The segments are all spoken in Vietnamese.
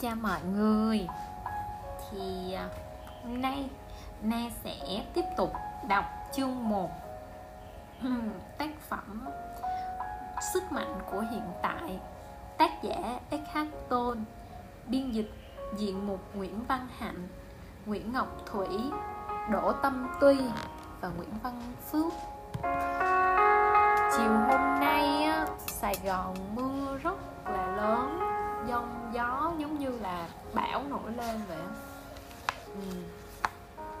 chào mọi người. Thì à, hôm nay na sẽ tiếp tục đọc chương 1 tác phẩm sức mạnh của hiện tại tác giả Eckhart Tolle biên dịch diện mục Nguyễn Văn Hạnh Nguyễn Ngọc Thủy Đỗ Tâm Tuy và Nguyễn Văn Phước. Chiều hôm nay á, Sài Gòn mưa rất là lớn giông, gió giống như là bão nổi lên vậy ừ.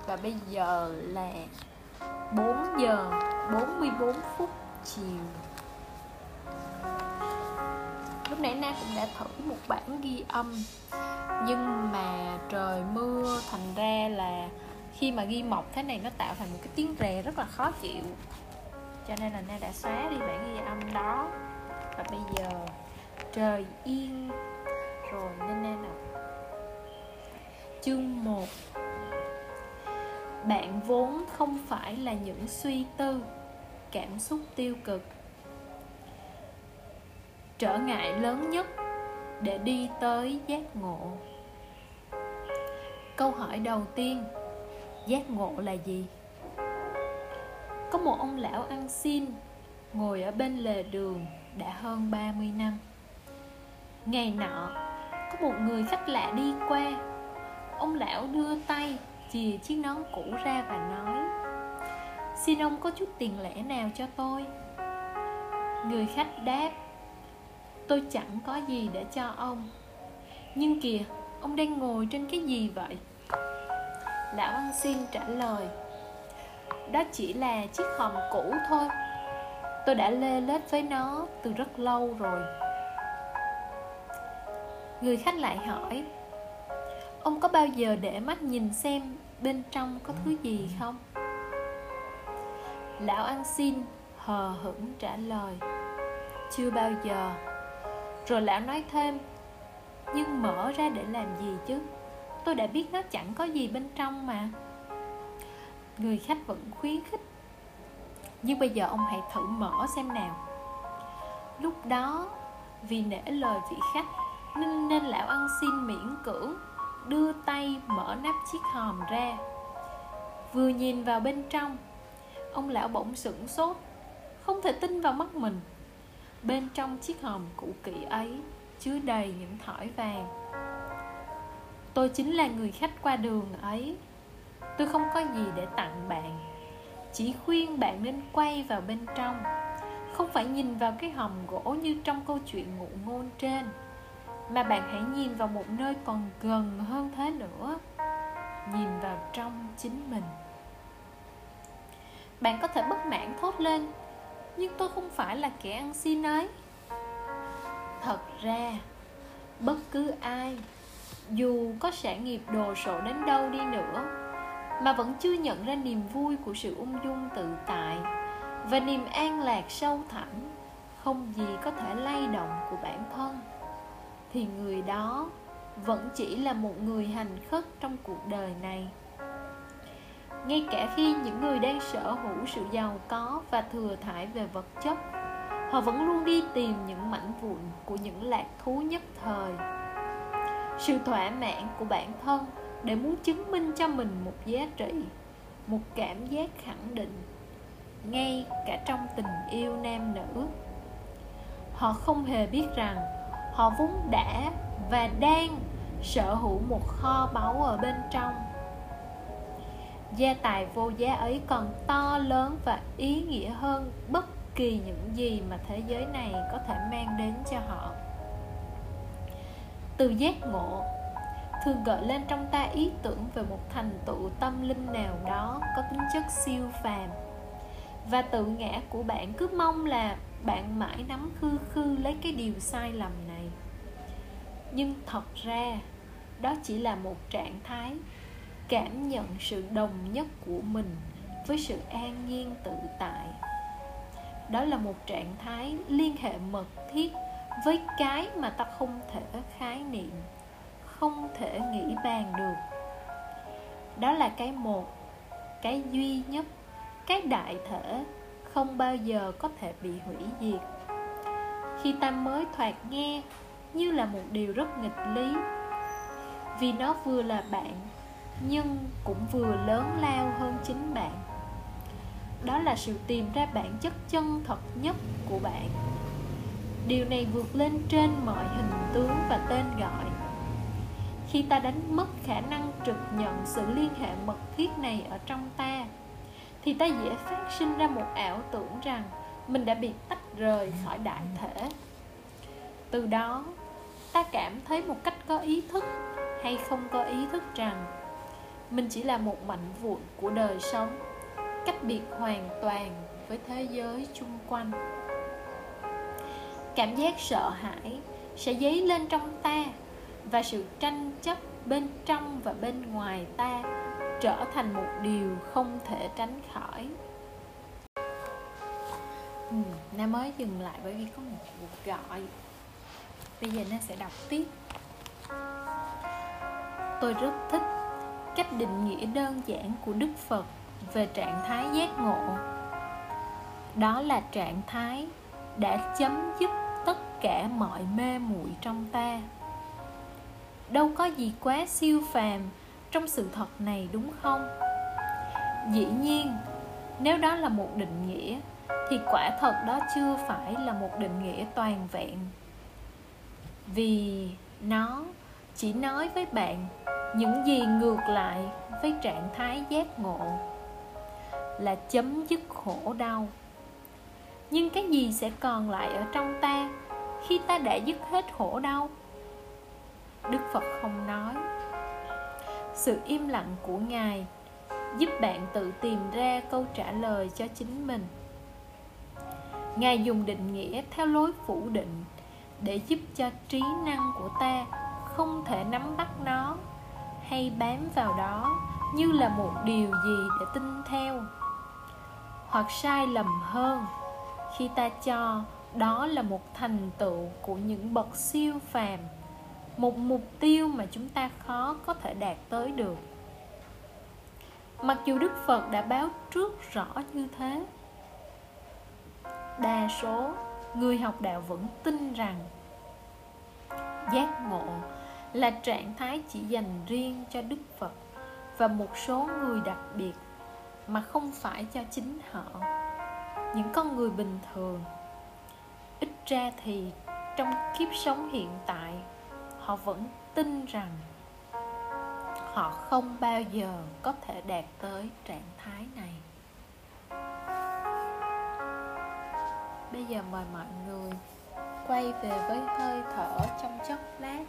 và bây giờ là 4 giờ 44 phút chiều. Lúc nãy na cũng đã thử một bản ghi âm, nhưng mà trời mưa, thành ra là khi mà ghi mộc thế này nó tạo thành một cái tiếng rè rất là khó chịu. Cho nên là na đã xóa đi bản ghi âm đó. Và bây giờ trời yên rồi, nên nên đọc chương 1 bạn vốn không phải là những suy tư, cảm xúc tiêu cực. Trở ngại lớn nhất để đi tới giác ngộ. Câu hỏi đầu tiên, giác ngộ là gì? Có một ông lão ăn xin, ngồi ở bên lề đường đã hơn 30 năm. Ngày nọ có một người khách lạ đi qua. Ông lão đưa tay chìa chiếc nón cũ ra và nói, xin ông có chút tiền lẻ nào cho tôi? Người khách đáp, tôi chẳng có gì để cho ông. Nhưng kìa, ông đang ngồi trên cái gì vậy? Lão ăn xin trả lời, đó chỉ là chiếc hòm cũ thôi. Tôi đã lê lết với nó từ rất lâu rồi người khách lại hỏi, ông có bao giờ để mắt nhìn xem bên trong có thứ gì không? Lão ăn xin hờ hững trả lời, chưa bao giờ. Rồi lão nói thêm, nhưng mở ra để làm gì chứ? Tôi đã biết nó chẳng có gì bên trong mà. Người khách vẫn khuyến khích, nhưng bây giờ ông hãy thử mở xem nào. Lúc đó, vì nể lời vị khách nên, nên lão ăn xin miễn cưỡng đưa tay mở nắp chiếc hòm ra. Vừa nhìn vào bên trong ông lão bỗng sửng sốt không thể tin vào mắt mình. Bên trong chiếc hòm cũ kỹ ấy chứa đầy những thỏi vàng. Tôi chính là người khách qua đường ấy. Tôi không có gì để tặng bạn chỉ khuyên bạn nên quay vào bên trong không phải nhìn vào cái hòm gỗ như trong câu chuyện ngụ ngôn trên mà bạn hãy nhìn vào một nơi còn gần hơn thế nữa. Nhìn vào trong chính mình. Bạn có thể bất mãn thốt lên, nhưng tôi không phải là kẻ ăn xin ấy. Thật ra, bất cứ ai, dù có sản nghiệp đồ sộ đến đâu đi nữa, mà vẫn chưa nhận ra niềm vui của sự ung dung tự tại và niềm an lạc sâu thẳm không gì có thể lay động của bản thân thì người đó vẫn chỉ là một người hành khất trong cuộc đời này. Ngay cả khi những người đang sở hữu sự giàu có và thừa thải về vật chất, họ vẫn luôn đi tìm những mảnh vụn của những lạc thú nhất thời. Sự thỏa mãn của bản thân để muốn chứng minh cho mình một giá trị, một cảm giác khẳng định, ngay cả trong tình yêu nam nữ. Họ không hề biết rằng họ vốn đã và đang sở hữu một kho báu ở bên trong. Gia tài vô giá ấy còn to lớn và ý nghĩa hơn bất kỳ những gì mà thế giới này có thể mang đến cho họ. Từ giác ngộ, thường gợi lên trong ta ý tưởng về một thành tựu tâm linh nào đó có tính chất siêu phàm. Và tự ngã của bạn cứ mong là bạn mãi nắm khư khư lấy cái điều sai lầm này nhưng thật ra, đó chỉ là một trạng thái cảm nhận sự đồng nhất của mình với sự an nhiên tự tại. Đó là một trạng thái liên hệ mật thiết với cái mà ta không thể khái niệm, không thể nghĩ bàn được. Đó là cái một, cái duy nhất, cái đại thể không bao giờ có thể bị hủy diệt. Khi ta mới thoạt nghe như là một điều rất nghịch lý. Vì nó vừa là bạn, nhưng cũng vừa lớn lao hơn chính bạn. Đó là sự tìm ra bản chất chân thật nhất của bạn. Điều này vượt lên trên mọi hình tướng và tên gọi. Khi ta đánh mất khả năng trực nhận sự liên hệ mật thiết này ở trong ta, thì ta dễ phát sinh ra một ảo tưởng rằng mình đã bị tách rời khỏi đại thể từ đó ta cảm thấy một cách có ý thức hay không có ý thức rằng mình chỉ là một mảnh vụn của đời sống cách biệt hoàn toàn với thế giới chung quanh. Cảm giác sợ hãi sẽ dấy lên trong ta và sự tranh chấp bên trong và bên ngoài ta trở thành một điều không thể tránh khỏi. Ừ, na mới dừng lại bởi vì có một cuộc gọi bây giờ na sẽ đọc tiếp. Tôi rất thích cách định nghĩa đơn giản của đức phật về trạng thái giác ngộ. Đó là trạng thái đã chấm dứt tất cả mọi mê muội trong ta. Đâu có gì quá siêu phàm trong sự thật này, đúng không? Dĩ nhiên, nếu đó là một định nghĩa, thì quả thật đó chưa phải là một định nghĩa toàn vẹn vì nó chỉ nói với bạn những gì ngược lại với trạng thái giác ngộ là chấm dứt khổ đau. Nhưng cái gì sẽ còn lại ở trong ta khi ta đã dứt hết khổ đau? Đức phật không nói. Sự im lặng của ngài giúp bạn tự tìm ra câu trả lời cho chính mình. Ngài dùng định nghĩa theo lối phủ định để giúp cho trí năng của ta không thể nắm bắt nó hay bám vào đó như là một điều gì để tin theo. Hoặc sai lầm hơn, khi ta cho đó là một thành tựu của những bậc siêu phàm, một mục tiêu mà chúng ta khó có thể đạt tới được. Mặc dù đức phật đã báo trước rõ như thế, đa số người học đạo vẫn tin rằng giác ngộ là trạng thái chỉ dành riêng cho đức phật và một số người đặc biệt mà không phải cho chính họ. Những con người bình thường, ít ra thì trong kiếp sống hiện tại, họ vẫn tin rằng họ không bao giờ có thể đạt tới trạng thái này bây giờ mời mọi người quay về với hơi thở trong chốc lát.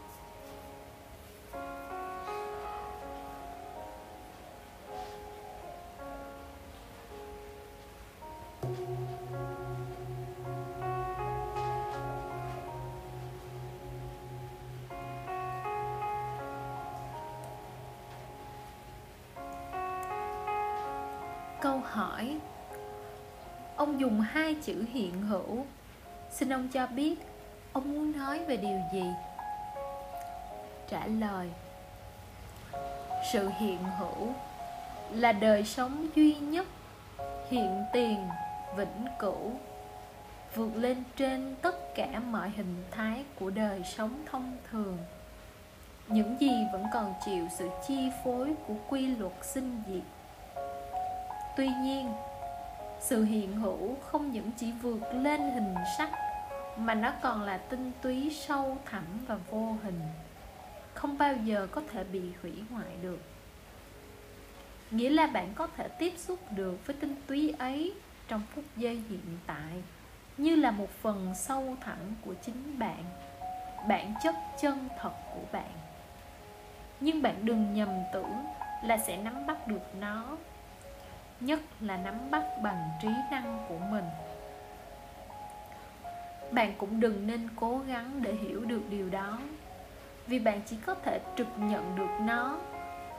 Câu hỏi ông dùng hai chữ hiện hữu. Xin ông cho biết, ông muốn nói về điều gì? Trả lời, sự hiện hữu là đời sống duy nhất, hiện tiền, vĩnh cửu, vượt lên trên tất cả mọi hình thái của đời sống thông thường. Những gì vẫn còn chịu sự chi phối của quy luật sinh diệt. Tuy nhiên sự hiện hữu không những chỉ vượt lên hình sắc, mà nó còn là tinh túy sâu thẳm và vô hình, không bao giờ có thể bị hủy hoại được. Nghĩa là bạn có thể tiếp xúc được với tinh túy ấy trong phút giây hiện tại, như là một phần sâu thẳm của chính bạn, bản chất chân thật của bạn. Nhưng bạn đừng nhầm tưởng là sẽ nắm bắt được nó nhất là nắm bắt bằng trí năng của mình. Bạn cũng đừng nên cố gắng để hiểu được điều đó, vì bạn chỉ có thể trực nhận được nó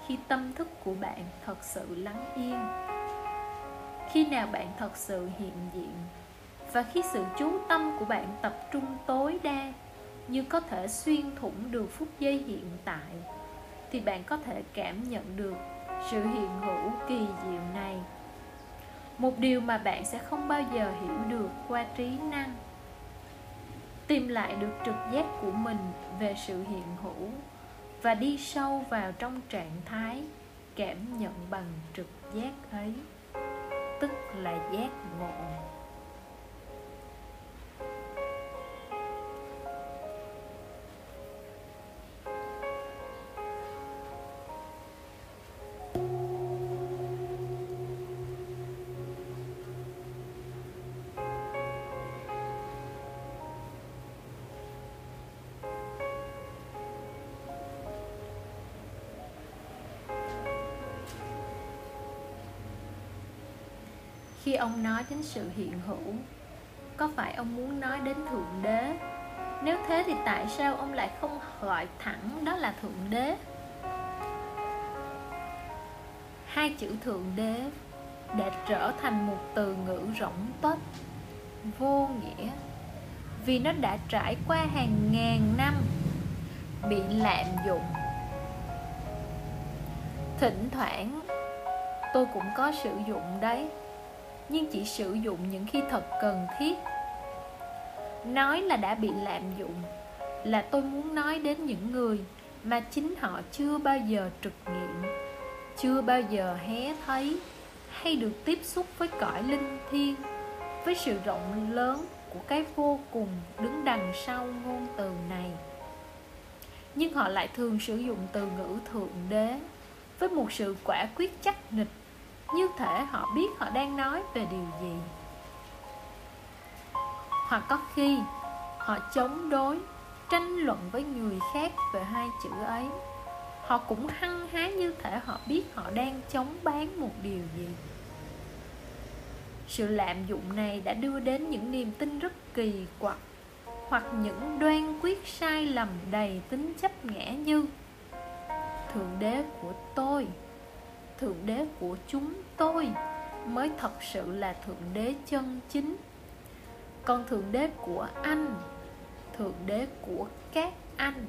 khi tâm thức của bạn thật sự lắng yên. Khi nào bạn thật sự hiện diện và khi sự chú tâm của bạn tập trung tối đa như có thể xuyên thủng được phút giây hiện tại, thì bạn có thể cảm nhận được sự hiện hữu kỳ diệu này. Một điều mà bạn sẽ không bao giờ hiểu được qua trí năng. Tìm lại được trực giác của mình về sự hiện hữu và đi sâu vào trong trạng thái cảm nhận bằng trực giác ấy, tức là giác ngộ. Khi ông nói đến sự hiện hữu, có phải ông muốn nói đến thượng đế? Nếu thế thì tại sao ông lại không gọi thẳng đó là thượng đế? Hai chữ thượng đế đã trở thành một từ ngữ rỗng tuếch vô nghĩa, vì nó đã trải qua hàng ngàn năm bị lạm dụng. Thỉnh thoảng, tôi cũng có sử dụng đấy nhưng chỉ sử dụng những khi thật cần thiết. Nói là đã bị lạm dụng là tôi muốn nói đến những người mà chính họ chưa bao giờ trực nghiệm, chưa bao giờ hé thấy hay được tiếp xúc với cõi linh thiêng, với sự rộng lớn của cái vô cùng đứng đằng sau ngôn từ này. Nhưng họ lại thường sử dụng từ ngữ thượng đế với một sự quả quyết chắc nịch như thể họ biết họ đang nói về điều gì. Hoặc có khi, họ chống đối, tranh luận với người khác về hai chữ ấy. Họ cũng hăng hái như thể họ biết họ đang chống bán một điều gì. Sự lạm dụng này đã đưa đến những niềm tin rất kỳ quặc, hoặc những đoan quyết sai lầm đầy tính chấp ngã như, thượng đế của tôi thượng đế của chúng tôi mới thật sự là thượng đế chân chính. Còn thượng đế của anh, thượng đế của các anh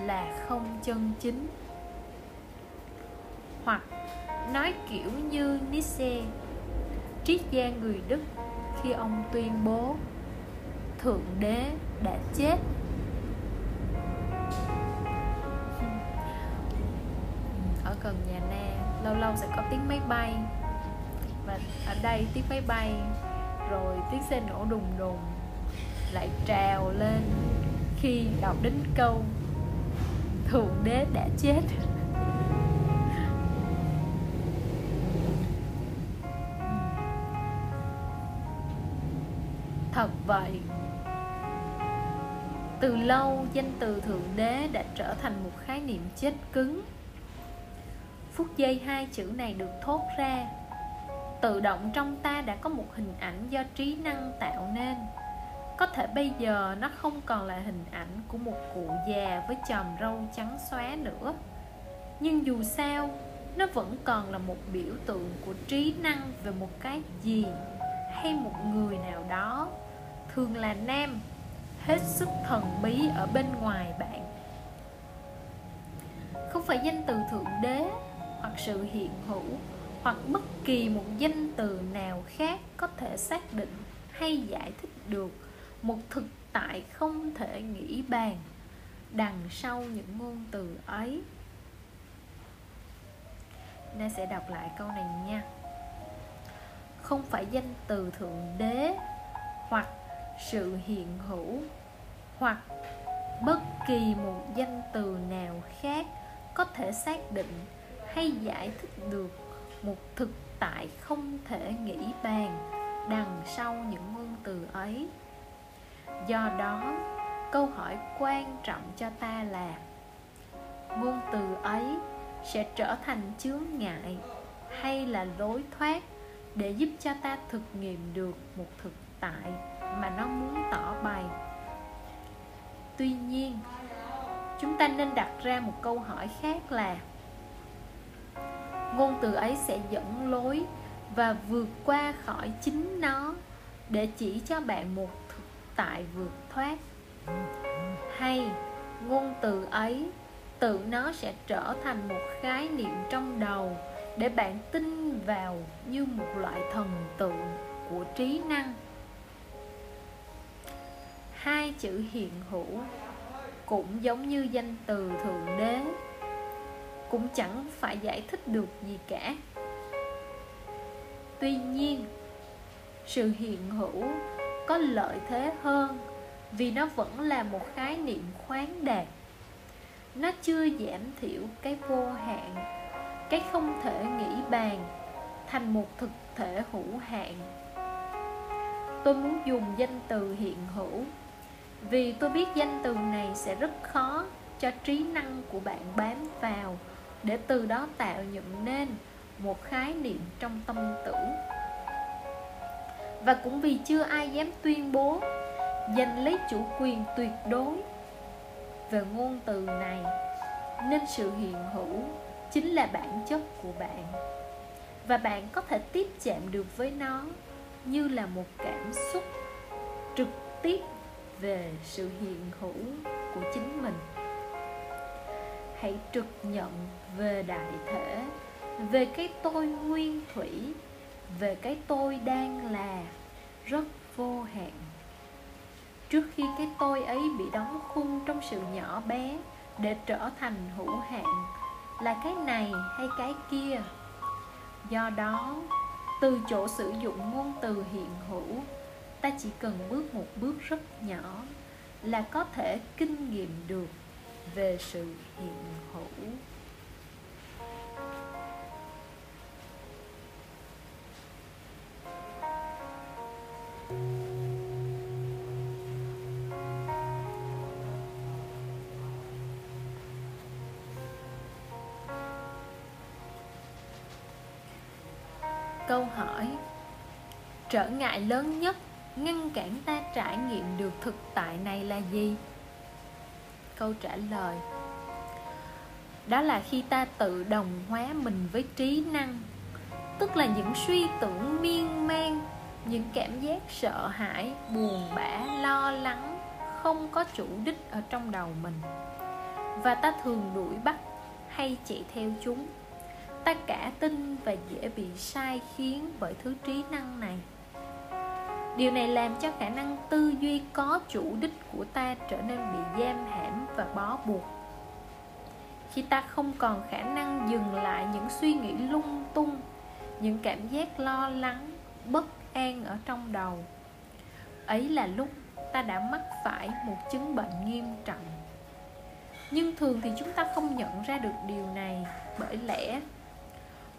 là không chân chính. Hoặc nói kiểu như Nietzsche triết gia người Đức khi ông tuyên bố thượng đế đã chết. Lâu lâu sẽ có tiếng máy bay. Và ở đây tiếng máy bay, rồi tiếng xe nổ đùng đùng lại trào lên khi đọc đến câu thượng đế đã chết thật vậy, từ lâu danh từ thượng đế đã trở thành một khái niệm chết cứng phút giây hai chữ này được thốt ra. Tự động trong ta đã có một hình ảnh do trí năng tạo nên. Có thể bây giờ nó không còn là hình ảnh của một cụ già với chòm râu trắng xóa nữa. Nhưng dù sao, nó vẫn còn là một biểu tượng của trí năng về một cái gì hay một người nào đó. Thường là nam, hết sức thần bí ở bên ngoài bạn. Không phải danh từ thượng đế hoặc sự hiện hữu, hoặc bất kỳ một danh từ nào khác có thể xác định hay giải thích được. Một thực tại không thể nghĩ bàn, đằng sau những ngôn từ ấy. Nay sẽ đọc lại câu này nha. Không phải danh từ Thượng Đế, Hoặc sự hiện hữu, Hoặc bất kỳ một danh từ nào khác Có thể xác định hay giải thích được một thực tại không thể nghĩ bàn đằng sau những ngôn từ ấy. Do đó, câu hỏi quan trọng cho ta là, ngôn từ ấy sẽ trở thành chướng ngại hay là lối thoát để giúp cho ta thực nghiệm được một thực tại mà nó muốn tỏ bày? Tuy nhiên, chúng ta nên đặt ra một câu hỏi khác là ngôn từ ấy sẽ dẫn lối và vượt qua khỏi chính nó để chỉ cho bạn một thực tại vượt thoát. Hay, ngôn từ ấy, tự nó sẽ trở thành một khái niệm trong đầu để bạn tin vào như một loại thần tượng của trí năng. Hai chữ hiện hữu cũng giống như danh từ thượng đế cũng chẳng phải giải thích được gì cả. Tuy nhiên, sự hiện hữu có lợi thế hơn vì nó vẫn là một khái niệm khoáng đạt. Nó chưa giảm thiểu cái vô hạn, cái không thể nghĩ bàn thành một thực thể hữu hạn. Tôi muốn dùng danh từ hiện hữu vì tôi biết danh từ này sẽ rất khó cho trí năng của bạn bám vào để từ đó tạo dựng nên một khái niệm trong tâm tưởng và cũng vì chưa ai dám tuyên bố giành lấy chủ quyền tuyệt đối về ngôn từ này, nên sự hiện hữu chính là bản chất của bạn. Và bạn có thể tiếp chạm được với nó như là một cảm xúc trực tiếp về sự hiện hữu của chính mình. Hãy trực nhận về đại thể, về cái tôi nguyên thủy, về cái tôi đang là, rất vô hạn. Trước khi cái tôi ấy bị đóng khung trong sự nhỏ bé để trở thành hữu hạn, là cái này hay cái kia? Do đó, từ chỗ sử dụng ngôn từ hiện hữu, ta chỉ cần bước một bước rất nhỏ là có thể kinh nghiệm được về sự hiện câu hỏi. Trở ngại lớn nhất, ngăn cản ta trải nghiệm được thực tại này là gì? Câu trả lời. Đó là khi ta tự đồng hóa mình với trí năng, tức là những suy tưởng miên man, những cảm giác sợ hãi, buồn bã, lo lắng, không có chủ đích ở trong đầu mình. Và ta thường đuổi bắt hay chạy theo chúng ta cả tin và dễ bị sai khiến bởi thứ trí năng này. Điều này làm cho khả năng tư duy có chủ đích của ta trở nên bị giam hãm và bó buộc. Khi ta không còn khả năng dừng lại những suy nghĩ lung tung, những cảm giác lo lắng, bất an ở trong đầu, ấy là lúc ta đã mắc phải một chứng bệnh nghiêm trọng. Nhưng thường thì chúng ta không nhận ra được điều này bởi lẽ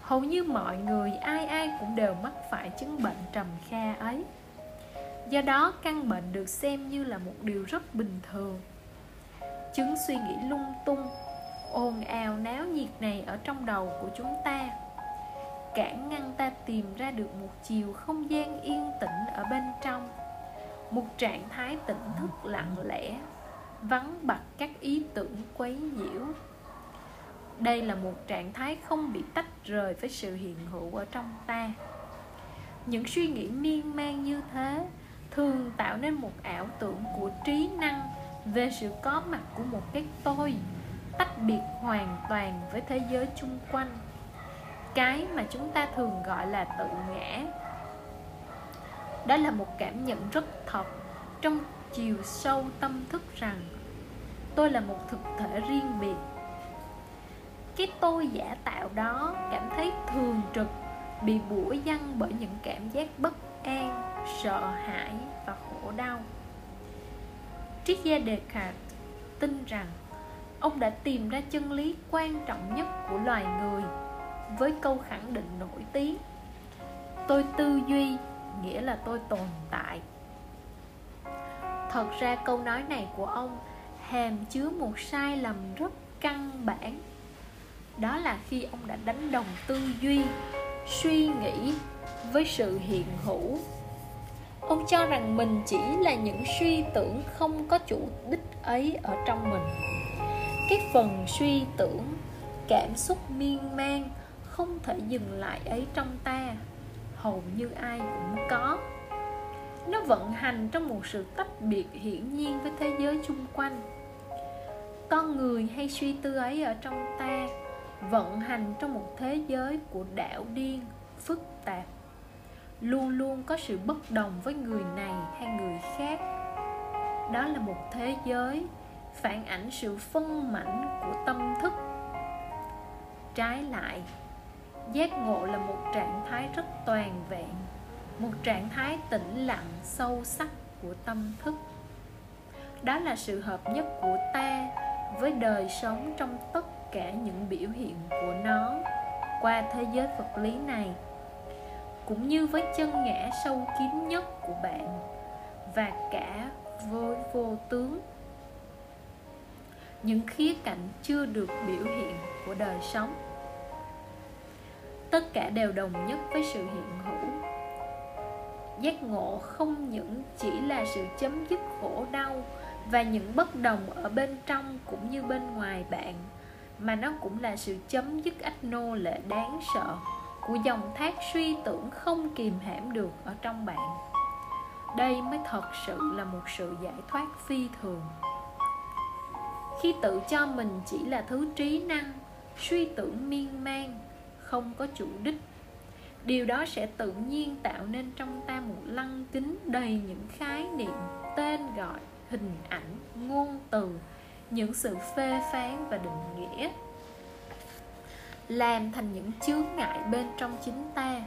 hầu như mọi người, ai ai cũng đều mắc phải chứng bệnh trầm kha ấy. Do đó, căn bệnh được xem như là một điều rất bình thường. Chứng suy nghĩ lung tung, ồn ào náo nhiệt này ở trong đầu của chúng ta. Cản ngăn ta tìm ra được một chiều không gian yên tĩnh ở bên trong. Một trạng thái tỉnh thức lặng lẽ, vắng bặt các ý tưởng quấy nhiễu đây là một trạng thái không bị tách rời với sự hiện hữu ở trong ta. Những suy nghĩ miên man như thế thường tạo nên một ảo tưởng của trí năng về sự có mặt của một cái tôi tách biệt hoàn toàn với thế giới chung quanh. Cái mà chúng ta thường gọi là tự ngã. Đó là một cảm nhận rất thật trong chiều sâu tâm thức rằng tôi là một thực thể riêng biệt cái tôi giả tạo đó, cảm thấy thường trực, bị bủa văng bởi những cảm giác bất an, sợ hãi và khổ đau. Triết gia descartes tin rằng, ông đã tìm ra chân lý quan trọng nhất của loài người với câu khẳng định nổi tiếng tôi tư duy nghĩa là tôi tồn tại. Thật ra câu nói này của ông hàm chứa một sai lầm rất căn bản đó là khi ông đã đánh đồng tư duy, suy nghĩ với sự hiện hữu. Ông cho rằng mình chỉ là những suy tưởng không có chủ đích ấy ở trong mình. Cái phần suy tưởng, cảm xúc miên man không thể dừng lại ấy trong ta. Hầu như ai cũng có. Nó vận hành trong một sự tách biệt hiển nhiên với thế giới chung quanh. Con người hay suy tư ấy ở trong ta vận hành trong một thế giới của đảo điên, phức tạp. Luôn luôn có sự bất đồng với người này hay người khác. Đó là một thế giới phản ảnh sự phân mảnh của tâm thức. Trái lại, giác ngộ là một trạng thái rất toàn vẹn, một trạng thái tĩnh lặng sâu sắc của tâm thức. Đó là sự hợp nhất của ta với đời sống trong tất cả những biểu hiện của nó qua thế giới vật lý này, cũng như với chân ngã sâu kín nhất của bạn và cả với vô tướng. Những khía cạnh chưa được biểu hiện của đời sống. Tất cả đều đồng nhất với sự hiện hữu. Giác ngộ không những chỉ là sự chấm dứt khổ đau và những bất đồng ở bên trong cũng như bên ngoài bạn mà nó cũng là sự chấm dứt ách nô lệ đáng sợ của dòng thác suy tưởng không kìm hãm được ở trong bạn. Đây mới thật sự là một sự giải thoát phi thường. Khi tự cho mình chỉ là thứ trí năng, suy tưởng miên man, không có chủ đích, điều đó sẽ tự nhiên tạo nên trong ta một lăng kính đầy những khái niệm tên gọi, hình ảnh, ngôn từ những sự phê phán và định nghĩa, làm thành những chướng ngại bên trong chính ta,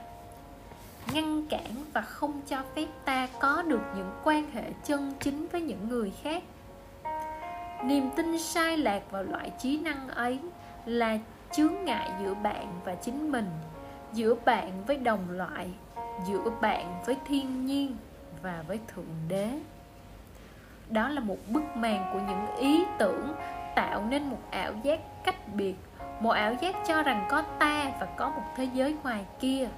ngăn cản và không cho phép ta có được những quan hệ chân chính với những người khác. Niềm tin sai lạc vào loại trí năng ấy là chướng ngại giữa bạn và chính mình, giữa bạn với đồng loại, giữa bạn với thiên nhiên và với thượng đế đó là một bức màn của những ý tưởng tạo nên một ảo giác cách biệt. Một ảo giác cho rằng có ta và có một thế giới ngoài kia,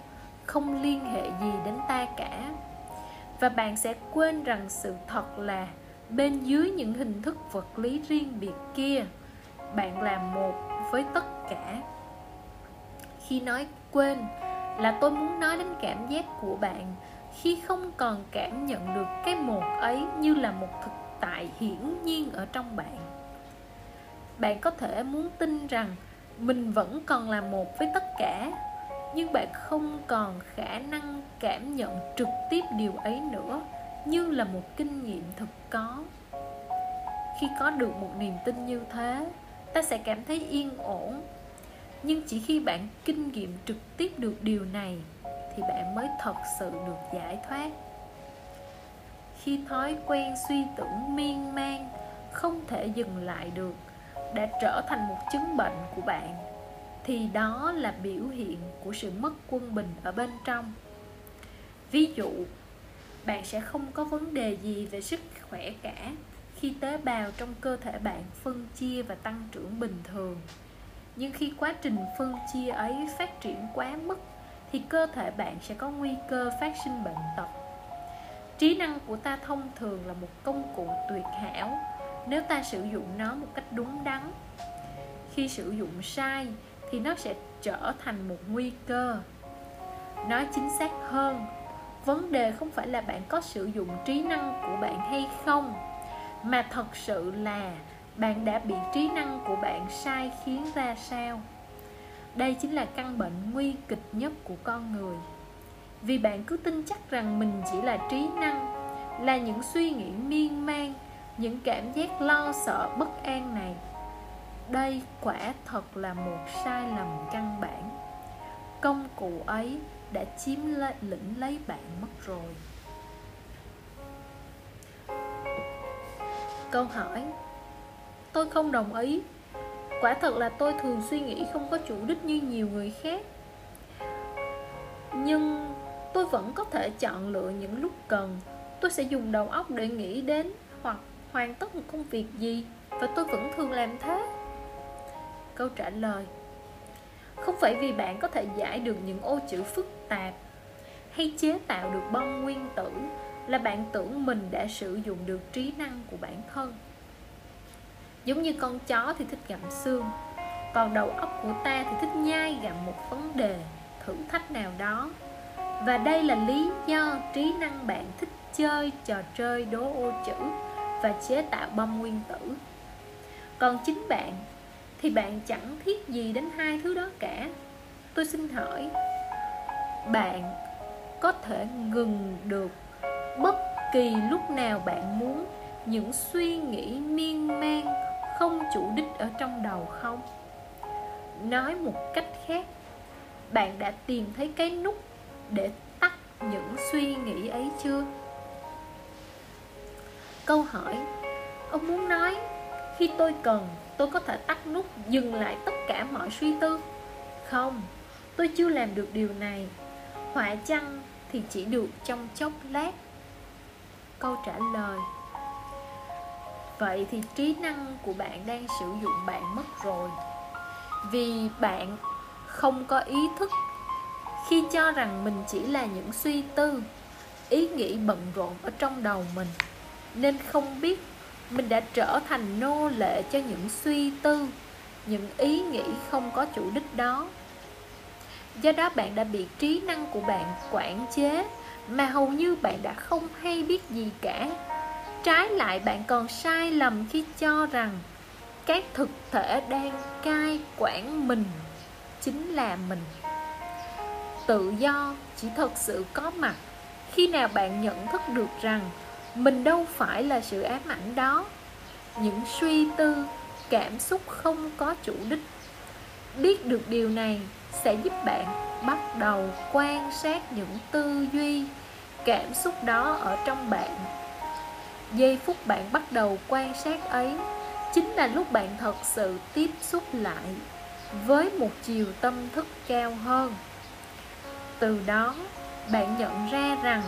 không liên hệ gì đến ta cả. Và bạn sẽ quên rằng sự thật là bên dưới những hình thức vật lý riêng biệt kia, bạn là một với tất cả. Khi nói quên là tôi muốn nói đến cảm giác của bạn. Khi không còn cảm nhận được cái một ấy như là một thực tại hiển nhiên ở trong bạn. Bạn có thể muốn tin rằng mình vẫn còn là một với tất cả, nhưng bạn không còn khả năng cảm nhận trực tiếp điều ấy nữa như là một kinh nghiệm thực có. Khi có được một niềm tin như thế, ta sẽ cảm thấy yên ổn. Nhưng chỉ khi bạn kinh nghiệm trực tiếp được điều này thì bạn mới thật sự được giải thoát khi thói quen suy tưởng miên man không thể dừng lại được, đã trở thành một chứng bệnh của bạn, thì đó là biểu hiện của sự mất quân bình ở bên trong. Ví dụ, bạn sẽ không có vấn đề gì về sức khỏe cả khi tế bào trong cơ thể bạn phân chia và tăng trưởng bình thường. Nhưng khi quá trình phân chia ấy phát triển quá mức, thì cơ thể bạn sẽ có nguy cơ phát sinh bệnh tật trí năng của ta thông thường là một công cụ tuyệt hảo nếu ta sử dụng nó một cách đúng đắn. Khi sử dụng sai thì nó sẽ trở thành một nguy cơ. Nói chính xác hơn, vấn đề không phải là bạn có sử dụng trí năng của bạn hay không, mà thật sự là bạn đã bị trí năng của bạn sai khiến ra sao. Đây chính là căn bệnh nguy kịch nhất của con người vì bạn cứ tin chắc rằng mình chỉ là trí năng là những suy nghĩ miên man những cảm giác lo sợ bất an này. Đây quả thật là một sai lầm căn bản. Công cụ ấy đã chiếm lấy, lĩnh lấy bạn mất rồi. Câu hỏi tôi không đồng ý. Quả thật là tôi thường suy nghĩ không có chủ đích như nhiều người khác. Nhưng tôi vẫn có thể chọn lựa những lúc cần. Tôi sẽ dùng đầu óc để nghĩ đến hoặc hoàn tất một công việc gì, và tôi vẫn thường làm thế. Câu trả lời. Không phải vì bạn có thể giải được những ô chữ phức tạp hay chế tạo được bom nguyên tử là bạn tưởng mình đã sử dụng được trí năng của bản thân. Giống như con chó thì thích gặm xương, còn đầu óc của ta thì thích nhai gặm một vấn đề thử thách nào đó và đây là lý do trí năng bạn thích chơi trò chơi đố ô chữ và chế tạo bom nguyên tử. Còn chính bạn, thì bạn chẳng thiết gì đến hai thứ đó cả. Tôi xin hỏi, bạn có thể ngừng được bất kỳ lúc nào bạn muốn những suy nghĩ miên man không chủ đích ở trong đầu không? Nói một cách khác, bạn đã tìm thấy cái nút để tắt những suy nghĩ ấy chưa? Câu hỏi, ông muốn nói, khi tôi cần, tôi có thể tắt nút dừng lại tất cả mọi suy tư. Không, tôi chưa làm được điều này. Họa chăng thì chỉ được trong chốc lát? Câu trả lời, vậy thì trí năng của bạn đang sử dụng bạn mất rồi. Vì bạn không có ý thức khi cho rằng mình chỉ là những suy tư, ý nghĩ bận rộn ở trong đầu mình, nên không biết mình đã trở thành nô lệ cho những suy tư, những ý nghĩ không có chủ đích đó. Do đó bạn đã bị trí năng của bạn quản chế, mà hầu như bạn đã không hay biết gì cả. Trái lại, bạn còn sai lầm khi cho rằng các thực thể đang cai quản mình chính là mình tự do chỉ thật sự có mặt. Khi nào bạn nhận thức được rằng mình đâu phải là sự ám ảnh đó, những suy tư, cảm xúc không có chủ đích. Biết được điều này sẽ giúp bạn bắt đầu quan sát những tư duy, cảm xúc đó ở trong bạn. Giây phút bạn bắt đầu quan sát ấy chính là lúc bạn thật sự tiếp xúc lại với một chiều tâm thức cao hơn từ đó, bạn nhận ra rằng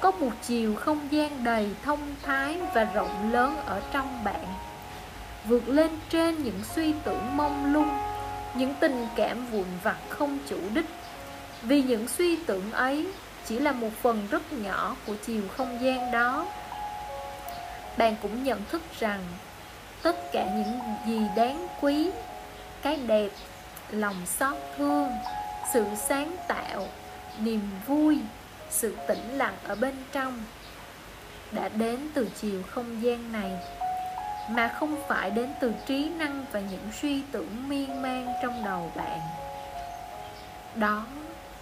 có một chiều không gian đầy thông thái và rộng lớn ở trong bạn. Vượt lên trên những suy tưởng mông lung, những tình cảm vụn vặt không chủ đích. Vì những suy tưởng ấy chỉ là một phần rất nhỏ của chiều không gian đó. Bạn cũng nhận thức rằng tất cả những gì đáng quý, cái đẹp, lòng xót thương sự sáng tạo niềm vui sự tĩnh lặng ở bên trong đã đến từ chiều không gian này mà không phải đến từ trí năng và những suy tưởng miên man trong đầu bạn. Đó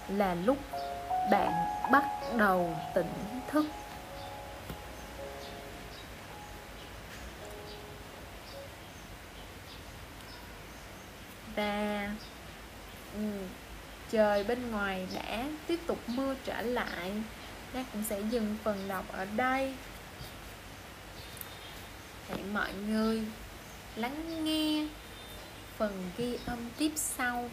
là lúc bạn bắt đầu tỉnh thức. Và ừ, trời bên ngoài đã tiếp tục mưa trở lại. Đang cũng sẽ dừng phần đọc ở đây. Hẹn mọi người lắng nghe phần ghi âm tiếp sau.